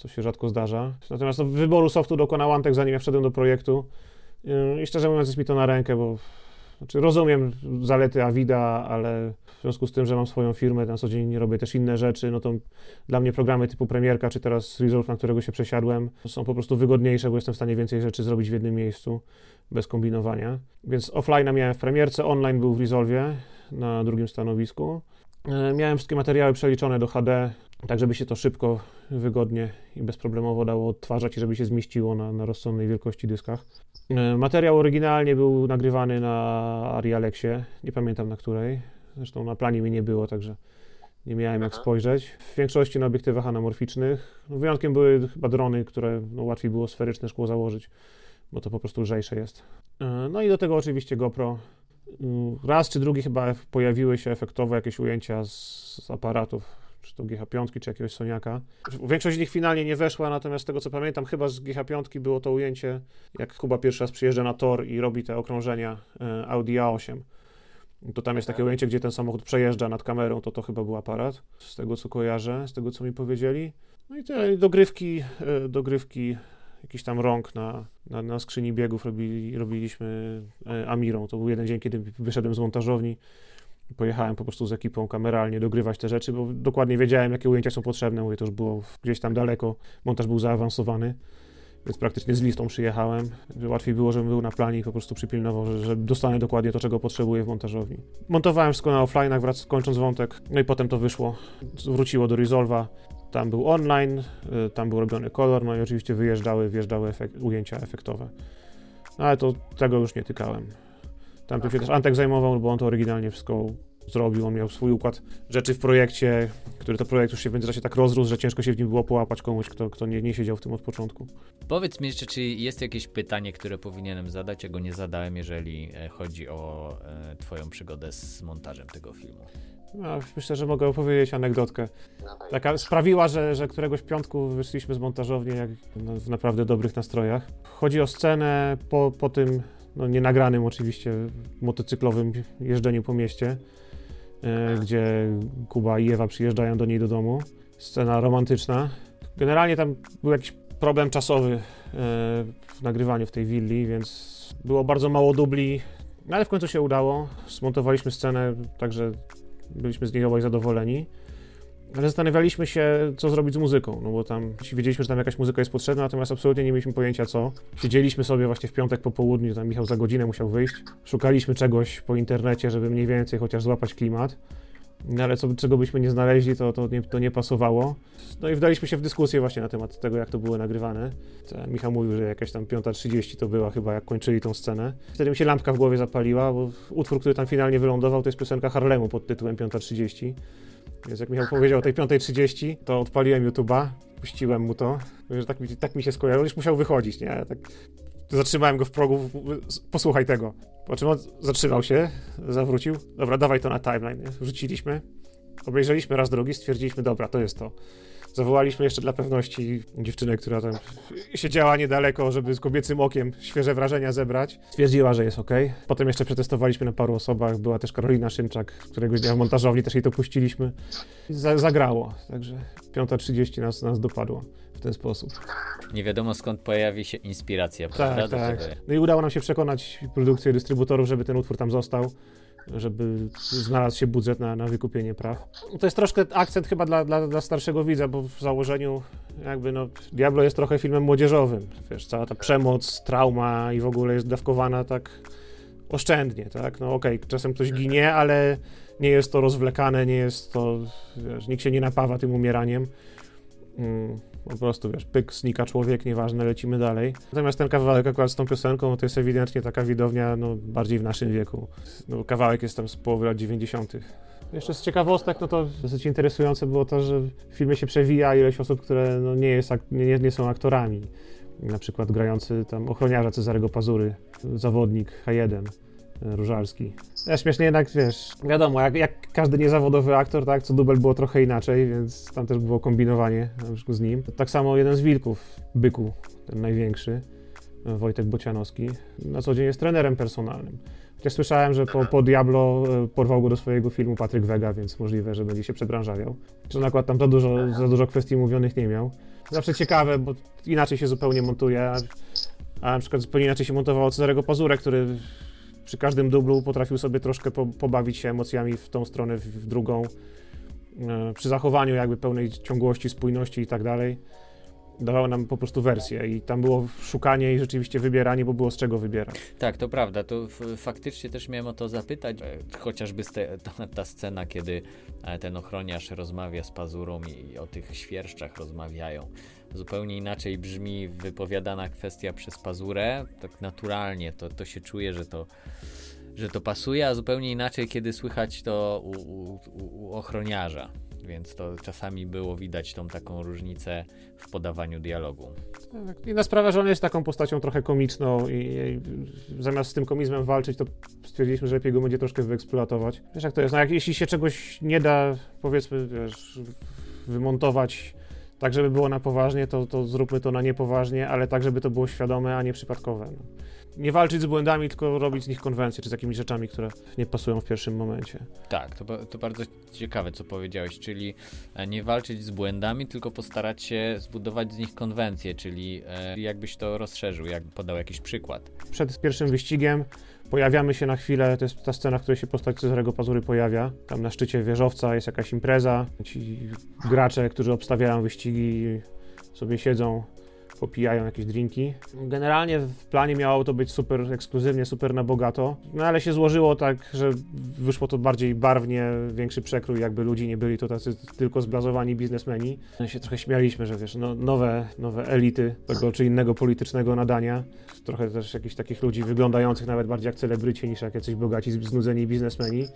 co się rzadko zdarza. Natomiast no, wyboru softu dokonał Antek, zanim ja wszedłem do projektu. I szczerze mówiąc, jest mi to na rękę, bo znaczy rozumiem zalety Avida, ale w związku z tym, że mam swoją firmę, na co dzień robię też inne rzeczy, no to dla mnie programy typu Premierka, czy teraz Resolve, na którego się przesiadłem, są po prostu wygodniejsze, bo jestem w stanie więcej rzeczy zrobić w jednym miejscu, bez kombinowania. Więc offline miałem w Premierce, online był w Resolve na drugim stanowisku. Yy, miałem wszystkie materiały przeliczone do HD, tak żeby się to szybko, wygodnie i bezproblemowo dało odtwarzać i żeby się zmieściło na, na rozsądnej wielkości dyskach. E, materiał oryginalnie był nagrywany na Ari Alexie, nie pamiętam na której, zresztą na planie mi nie było, także nie miałem jak spojrzeć. W większości na obiektywach anamorficznych. No, wyjątkiem były chyba drony, które no, łatwiej było sferyczne szkło założyć, bo to po prostu lżejsze jest. E, no i do tego oczywiście GoPro. Mm, raz czy drugi chyba pojawiły się efektowo jakieś ujęcia z, z aparatów to GH5, czy jakiegoś Soniaka. Większość z nich finalnie nie weszła, natomiast z tego co pamiętam, chyba z GH5 było to ujęcie, jak Kuba pierwszy raz przyjeżdża na tor i robi te okrążenia e, Audi A8. To tam jest takie ujęcie, gdzie ten samochód przejeżdża nad kamerą, to to chyba był aparat, z tego co kojarzę, z tego co mi powiedzieli. No i te dogrywki, e, dogrywki jakiś tam rąk na, na, na skrzyni biegów robili, robiliśmy e, Amirą. To był jeden dzień, kiedy wyszedłem z montażowni pojechałem po prostu z ekipą kameralnie dogrywać te rzeczy, bo dokładnie wiedziałem, jakie ujęcia są potrzebne. Mówię, to już było gdzieś tam daleko, montaż był zaawansowany, więc praktycznie z listą przyjechałem, łatwiej było, żebym był na planie i po prostu przypilnował, że, że dostanę dokładnie to, czego potrzebuję w montażowni. Montowałem wszystko na offline'ach, wrac, kończąc wątek, no i potem to wyszło, wróciło do Resolve'a, tam był online, y, tam był robiony kolor, no i oczywiście wyjeżdżały, wjeżdżały efekt, ujęcia efektowe. No ale to tego już nie tykałem. Tam okay. się też Antek zajmował, bo on to oryginalnie wszystko zrobił. On miał swój układ rzeczy w projekcie, który to projekt już się w międzyczasie tak rozrósł, że ciężko się w nim było połapać komuś, kto, kto nie, nie siedział w tym od początku. Powiedz mi jeszcze, czy jest jakieś pytanie, które powinienem zadać, a go nie zadałem, jeżeli e, chodzi o e, Twoją przygodę z montażem tego filmu? No, myślę, że mogę opowiedzieć anegdotkę. Taka sprawiła, że, że któregoś piątku wyszliśmy z montażowni jak, no, w naprawdę dobrych nastrojach. Chodzi o scenę po, po tym no, nienagranym oczywiście motocyklowym jeżdżeniu po mieście, e, gdzie Kuba i Ewa przyjeżdżają do niej do domu. Scena romantyczna. Generalnie tam był jakiś problem czasowy e, w nagrywaniu w tej willi, więc było bardzo mało dubli, no, ale w końcu się udało. Zmontowaliśmy scenę, także byliśmy z niej obaj zadowoleni. Zastanawialiśmy się, co zrobić z muzyką, no bo tam wiedzieliśmy, że tam jakaś muzyka jest potrzebna, natomiast absolutnie nie mieliśmy pojęcia co. Siedzieliśmy sobie właśnie w piątek po południu, tam Michał za godzinę musiał wyjść. Szukaliśmy czegoś po internecie, żeby mniej więcej chociaż złapać klimat. No ale co, czego byśmy nie znaleźli, to, to, nie, to nie pasowało. No i wdaliśmy się w dyskusję właśnie na temat tego, jak to było nagrywane. Michał mówił, że jakaś tam 5.30 to była chyba, jak kończyli tą scenę. Wtedy mi się lampka w głowie zapaliła, bo utwór, który tam finalnie wylądował, to jest piosenka Harlemu pod tytułem 5.30. Więc jak Michał powiedział o tej 5.30, to odpaliłem YouTube'a, puściłem mu to, że tak mi, tak mi się skojarzyło, już musiał wychodzić, nie? Tak zatrzymałem go w progu, posłuchaj tego. Po czym on zatrzymał się, zawrócił, dobra, dawaj to na timeline? Wrzuciliśmy, obejrzeliśmy raz drugi, stwierdziliśmy, dobra, to jest to. Zawołaliśmy jeszcze dla pewności dziewczynę, która tam siedziała niedaleko, żeby z kobiecym okiem świeże wrażenia zebrać. Stwierdziła, że jest ok. Potem jeszcze przetestowaliśmy na paru osobach. Była też Karolina Szymczak, któregoś dnia w montażowni też jej to puściliśmy. zagrało, także 5.30 nas, nas dopadło w ten sposób. Nie wiadomo skąd pojawi się inspiracja, tak, prawda? Tak. No i udało nam się przekonać produkcję dystrybutorów, żeby ten utwór tam został żeby znalazł się budżet na, na wykupienie praw. To jest troszkę akcent chyba dla, dla, dla starszego widza, bo w założeniu jakby no Diablo jest trochę filmem młodzieżowym. Wiesz, cała ta przemoc, trauma i w ogóle jest dawkowana tak oszczędnie, tak? No okej, okay, czasem ktoś ginie, ale nie jest to rozwlekane, nie jest to, wiesz, nikt się nie napawa tym umieraniem. Mm, po prostu, wiesz, pyk, znika człowiek, nieważne, lecimy dalej. Natomiast ten kawałek akurat z tą piosenką, to jest ewidentnie taka widownia, no, bardziej w naszym wieku. No, kawałek jest tam z połowy lat 90. Jeszcze z ciekawostek, no to dosyć interesujące było to, że w filmie się przewija ileś osób, które no, nie, jest, nie, nie są aktorami. Na przykład grający tam ochroniarza Cezarego Pazury, zawodnik H1. Różalski. Ja śmiesznie jednak, wiesz, wiadomo, jak, jak, każdy niezawodowy aktor, tak, co dubel było trochę inaczej, więc tam też było kombinowanie z nim. Tak samo jeden z wilków, Byku, ten największy, Wojtek Bocianowski, na co dzień jest trenerem personalnym. Chociaż słyszałem, że po, po Diablo e, porwał go do swojego filmu Patryk Wega, więc możliwe, że będzie się przebranżawiał. Że nakład tam za dużo, za dużo kwestii mówionych nie miał. Zawsze ciekawe, bo inaczej się zupełnie montuje, a, a na przykład zupełnie inaczej się montowało Cezarego Pazurę, który przy każdym dublu potrafił sobie troszkę po, pobawić się emocjami w tą stronę, w, w drugą, e, przy zachowaniu jakby pełnej ciągłości, spójności i tak dalej. Dawało nam po prostu wersję i tam było szukanie i rzeczywiście wybieranie, bo było z czego wybierać. Tak, to prawda. To faktycznie też miałem o to zapytać, e, chociażby te, ta, ta, scena, kiedy e, ten ochroniarz rozmawia z pazurą i o tych świerszczach rozmawiają zupełnie inaczej brzmi wypowiadana kwestia przez pazurę, tak naturalnie to, to się czuje, że to, że to pasuje, a zupełnie inaczej, kiedy słychać to u, u, u ochroniarza. Więc to czasami było widać tą taką różnicę w podawaniu dialogu. Tak, inna sprawa, że on jest taką postacią trochę komiczną i, i, zamiast z tym komizmem walczyć, to stwierdziliśmy, że lepiej go będzie troszkę wyeksploatować. Wiesz jak to jest, no jak, jeśli się czegoś nie da, powiedzmy, wiesz, wymontować tak, żeby było na poważnie, to, to zróbmy to na niepoważnie, ale tak, żeby to było świadome, a nie przypadkowe. No. Nie walczyć z błędami, tylko robić z nich konwencje, czy z jakimiś rzeczami, które nie pasują w pierwszym momencie. Tak, to, to bardzo ciekawe, co powiedziałeś, czyli e, nie walczyć z błędami, tylko postarać się zbudować z nich konwencje, czyli e, jakbyś to rozszerzył, jak podał jakiś przykład. Przed pierwszym wyścigiem Pojawiamy się na chwilę, to jest ta scena, w której się postać Cezarego Pazury pojawia. Tam na szczycie wieżowca jest jakaś impreza. Ci gracze, którzy obstawiają wyścigi, sobie siedzą, popijają jakieś drinki. Generalnie w planie miało to być super ekskluzywnie, super na bogato, no ale się złożyło tak, że wyszło to bardziej barwnie, większy przekrój, jakby ludzi nie byli to tacy tylko zblazowani biznesmeni. My się trochę śmialiśmy, że wiesz, no, nowe, nowe elity tego czy innego politycznego nadania, trochę też jakichś takich ludzi wyglądających nawet bardziej jak celebryci niż jak jacyś bogaci, znudzeni biznesmeni.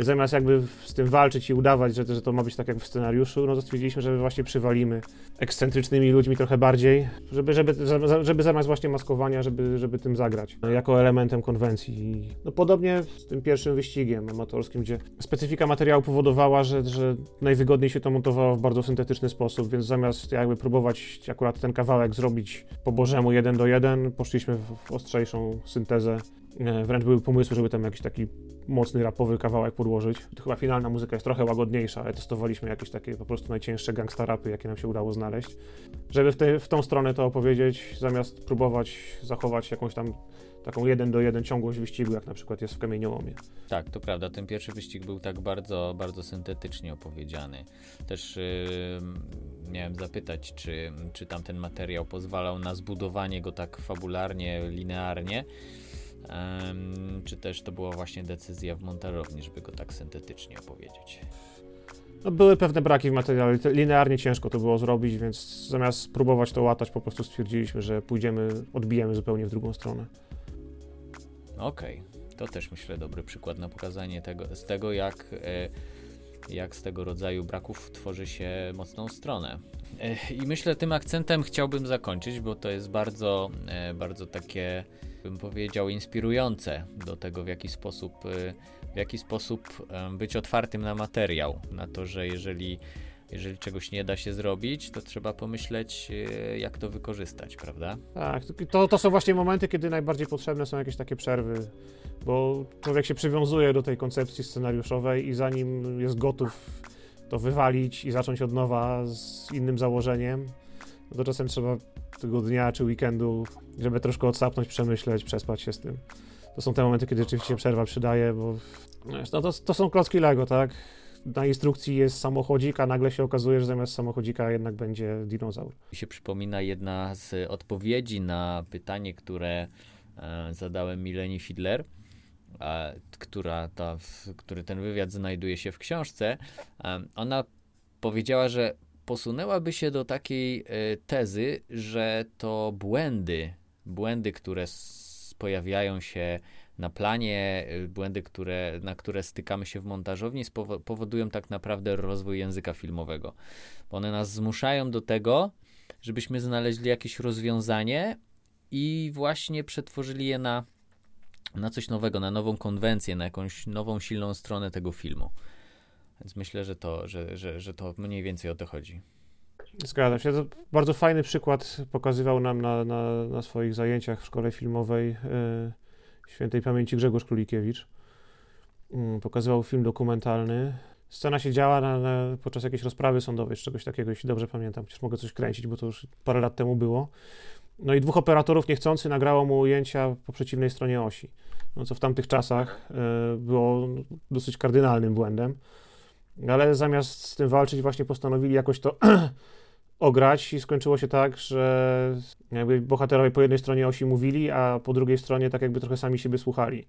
Zamiast jakby z tym walczyć i udawać, że, że to ma być tak jak w scenariuszu, no to stwierdziliśmy, że właśnie przywalimy ekscentrycznymi ludźmi trochę bardziej, żeby, żeby, żeby zamiast właśnie maskowania, żeby, żeby tym zagrać, jako elementem konwencji. No podobnie z tym pierwszym wyścigiem amatorskim, gdzie specyfika materiału powodowała, że, że najwygodniej się to montowało w bardzo syntetyczny sposób, więc zamiast jakby próbować akurat ten kawałek zrobić po bożemu jeden do jeden, poszliśmy w ostrzejszą syntezę wręcz były pomysły, żeby tam jakiś taki mocny rapowy kawałek podłożyć. Chyba finalna muzyka jest trochę łagodniejsza, ale testowaliśmy jakieś takie po prostu najcięższe gangsta rapy, jakie nam się udało znaleźć. Żeby w, te, w tą stronę to opowiedzieć, zamiast próbować zachować jakąś tam taką jeden do jeden ciągłość wyścigu, jak na przykład jest w Kamieniołomie. Tak, to prawda. Ten pierwszy wyścig był tak bardzo, bardzo syntetycznie opowiedziany. Też yy, miałem zapytać, czy, czy tam ten materiał pozwalał na zbudowanie go tak fabularnie, linearnie czy też to była właśnie decyzja w montażowni, żeby go tak syntetycznie opowiedzieć? No, były pewne braki w materiale. Linearnie ciężko to było zrobić, więc zamiast spróbować to łatać, po prostu stwierdziliśmy, że pójdziemy, odbijemy zupełnie w drugą stronę. Okej, okay. to też myślę dobry przykład na pokazanie tego, z tego, jak, e, jak z tego rodzaju braków tworzy się mocną stronę. E, I myślę, tym akcentem chciałbym zakończyć, bo to jest bardzo, e, bardzo takie bym powiedział, inspirujące do tego, w jaki sposób, y, w jaki sposób być otwartym na materiał, na to, że jeżeli, jeżeli czegoś nie da się zrobić, to trzeba pomyśleć, y, jak to wykorzystać, prawda? Tak, to, to są właśnie momenty, kiedy najbardziej potrzebne są jakieś takie przerwy, bo człowiek się przywiązuje do tej koncepcji scenariuszowej i zanim jest gotów to wywalić i zacząć od nowa z innym założeniem, no to czasem trzeba tego dnia czy weekendu, żeby troszkę odsapnąć, przemyśleć, przespać się z tym. To są te momenty, kiedy rzeczywiście przerwa przydaje, bo no to, to są klocki Lego, tak? Na instrukcji jest samochodzik, a nagle się okazuje, że zamiast samochodzika jednak będzie dinozaur. Mi się przypomina jedna z odpowiedzi na pytanie, które e, zadałem Mileni Fidler, która ta, który ten wywiad znajduje się w książce. E, ona powiedziała, że posunęłaby się do takiej e, tezy, że to błędy, błędy, które pojawiają się na planie, e, błędy, które, na które stykamy się w montażowni, powodują tak naprawdę rozwój języka filmowego. One nas zmuszają do tego, żebyśmy znaleźli jakieś rozwiązanie i właśnie przetworzyli je na, na coś nowego, na nową konwencję, na jakąś nową, silną stronę tego filmu. Więc myślę, że to, że, że, że to mniej więcej o to chodzi. Zgadzam się. To bardzo fajny przykład pokazywał nam na, na, na swoich zajęciach w szkole filmowej yy, świętej pamięci Grzegorz Królikiewicz. Yy, pokazywał film dokumentalny. Scena się działa na, na, podczas jakiejś rozprawy sądowej, czy czegoś takiego, jeśli dobrze pamiętam. Przecież mogę coś kręcić, bo to już parę lat temu było. No i dwóch operatorów niechcący nagrało mu ujęcia po przeciwnej stronie osi. No co w tamtych czasach yy, było dosyć kardynalnym błędem ale zamiast z tym walczyć, właśnie postanowili jakoś to *clears throat* ograć i skończyło się tak, że jakby bohaterowie po jednej stronie osi mówili, a po drugiej stronie tak jakby trochę sami siebie słuchali.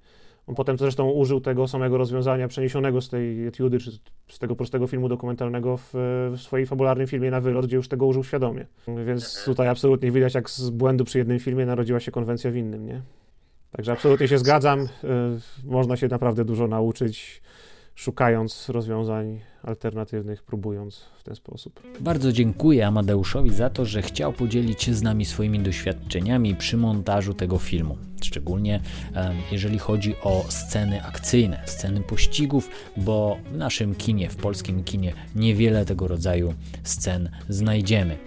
On potem zresztą użył tego samego rozwiązania przeniesionego z tej etiudy, czy z tego prostego filmu dokumentalnego w, w swoim fabularnym filmie na wylot, gdzie już tego użył świadomie. Więc tutaj absolutnie widać, jak z błędu przy jednym filmie narodziła się konwencja w innym, nie? Także absolutnie się zgadzam. Y, można się naprawdę dużo nauczyć szukając rozwiązań alternatywnych, próbując w ten sposób. Bardzo dziękuję Amadeuszowi za to, że chciał podzielić się z nami swoimi doświadczeniami przy montażu tego filmu. Szczególnie jeżeli chodzi o sceny akcyjne, sceny pościgów, bo w naszym kinie, w polskim kinie, niewiele tego rodzaju scen znajdziemy.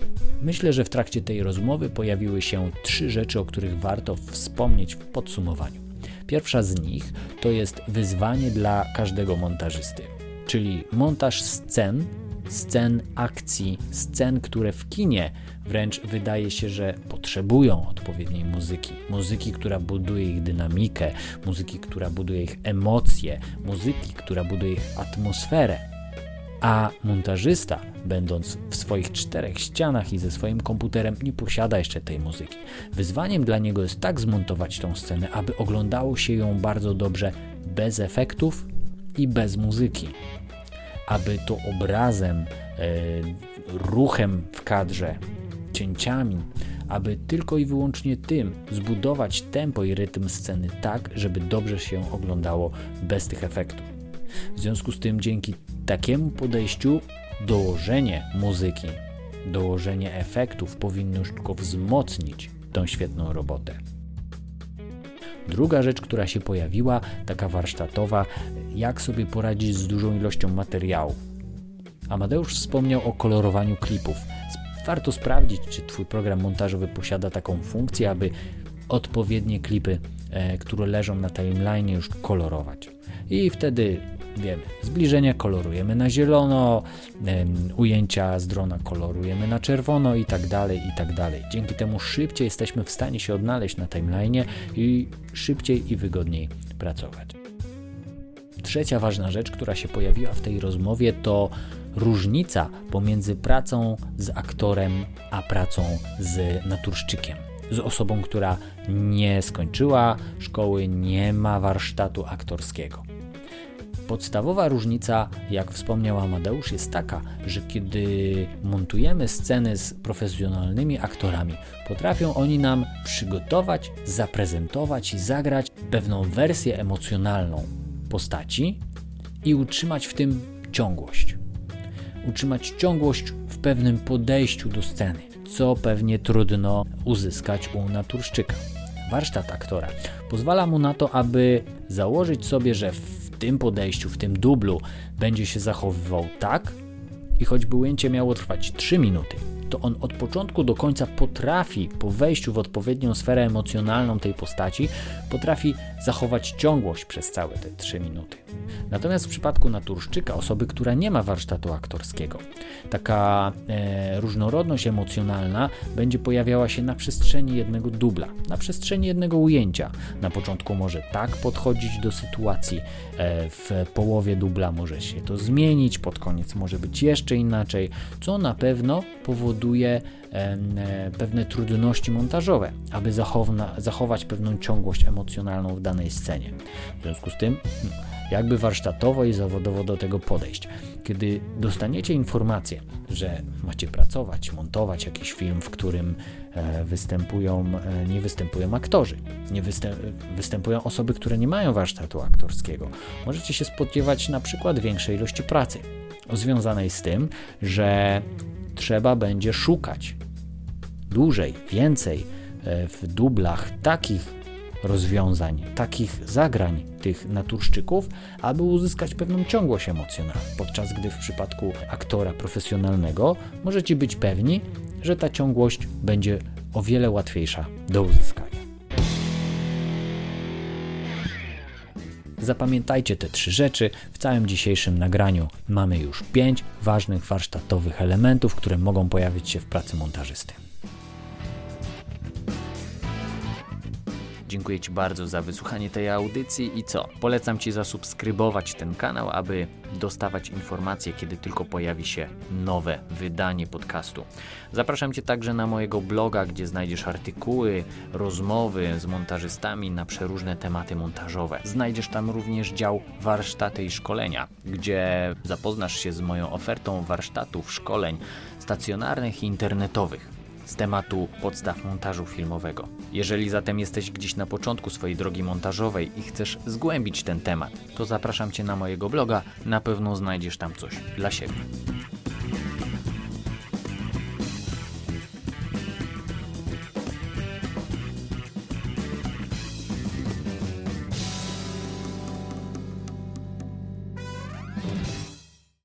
Myślę, że w trakcie tej rozmowy pojawiły się trzy rzeczy, o których warto wspomnieć w podsumowaniu. Pierwsza z nich to jest wyzwanie dla każdego montażysty, czyli montaż scen, scen akcji, scen, które w kinie wręcz wydaje się, że potrzebują odpowiedniej muzyki. Muzyki, która buduje ich dynamikę, muzyki, która buduje ich emocje, muzyki, która buduje ich atmosferę. A montażysta, będąc w swoich czterech ścianach i ze swoim komputerem, nie posiada jeszcze tej muzyki. Wyzwaniem dla niego jest tak zmontować tą scenę, aby oglądało się ją bardzo dobrze bez efektów i bez muzyki. Aby to obrazem, e, ruchem w kadrze, cięciami, aby tylko i wyłącznie tym zbudować tempo i rytm sceny tak, żeby dobrze się oglądało bez tych efektów. W związku z tym, dzięki takiemu podejściu dołożenie muzyki, dołożenie efektów powinno już tylko wzmocnić tą świetną robotę. Druga rzecz, która się pojawiła, taka warsztatowa, jak sobie poradzić z dużą ilością materiału. Amadeusz wspomniał o kolorowaniu klipów. Warto sprawdzić, czy Twój program montażowy posiada taką funkcję, aby odpowiednie klipy, e, które leżą na timeline, już kolorować. I wtedy wiemy, zbliżenia kolorujemy na zielono, ujęcia z drona kolorujemy na czerwono i tak dalej, i tak dalej. Dzięki temu szybciej jesteśmy w stanie się odnaleźć na timeline'ie i szybciej i wygodniej pracować. Trzecia ważna rzecz, która się pojawiła w tej rozmowie, to różnica pomiędzy pracą z aktorem a pracą z naturszczykiem. Z osobą, która nie skończyła szkoły, nie ma warsztatu aktorskiego. Podstawowa różnica, jak wspomniał Amadeusz, jest taka, że kiedy montujemy sceny z profesjonalnymi aktorami, potrafią oni nam przygotować, zaprezentować i zagrać pewną wersję emocjonalną postaci i utrzymać w tym ciągłość. Utrzymać ciągłość w pewnym podejściu do sceny, co pewnie trudno uzyskać u naturszczyka. Warsztat aktora pozwala mu na to, aby założyć sobie, że w tym podejściu, w tym dublu będzie się zachowywał tak i choćby ujęcie miało trwać 3 minuty, to on od początku do końca potrafi, po wejściu w odpowiednią sferę emocjonalną tej postaci, potrafi zachować ciągłość przez całe te 3 minuty. Natomiast w przypadku naturszczyka, osoby, która nie ma warsztatu aktorskiego, taka e, różnorodność emocjonalna będzie pojawiała się na przestrzeni jednego dubla, na przestrzeni jednego ujęcia. Na początku może tak podchodzić do sytuacji, e, w połowie dubla może się to zmienić, pod koniec może być jeszcze inaczej, co na pewno powoduje, powoduje e, pewne trudności montażowe, aby zachować pewną ciągłość emocjonalną w danej scenie. W związku z tym, hmm, jakby warsztatowo i zawodowo do tego podejść. Kiedy dostaniecie informację, że macie pracować, montować jakiś film, w którym e, występują, e, nie występują aktorzy, nie występ, występują osoby, które nie mają warsztatu aktorskiego, możecie się spodziewać na przykład większej ilości pracy, związanej z tym, że trzeba będzie szukać dłużej, więcej e, w dublach takich rozwiązań, takich zagrań tych naturszczyków, aby uzyskać pewną ciągłość emocjonalną. Podczas gdy w przypadku aktora profesjonalnego możecie być pewni, że ta ciągłość będzie o wiele łatwiejsza do uzyskania. Zapamiętajcie te trzy rzeczy. W całym dzisiejszym nagraniu mamy już pięć ważnych warsztatowych elementów, które mogą pojawić się w pracy montażysty. Dziękuję Ci bardzo za wysłuchanie tej audycji i co? Polecam Ci zasubskrybować ten kanał, aby dostawać informacje, kiedy tylko pojawi się nowe wydanie podcastu. Zapraszam Cię także na mojego bloga, gdzie znajdziesz artykuły, rozmowy z montażystami na przeróżne tematy montażowe. Znajdziesz tam również dział warsztaty i szkolenia, gdzie zapoznasz się z moją ofertą warsztatów, szkoleń stacjonarnych i internetowych z tematu podstaw montażu filmowego. Jeżeli zatem jesteś gdzieś na początku swojej drogi montażowej i chcesz zgłębić ten temat, to zapraszam Cię na mojego bloga, na pewno znajdziesz tam coś dla siebie.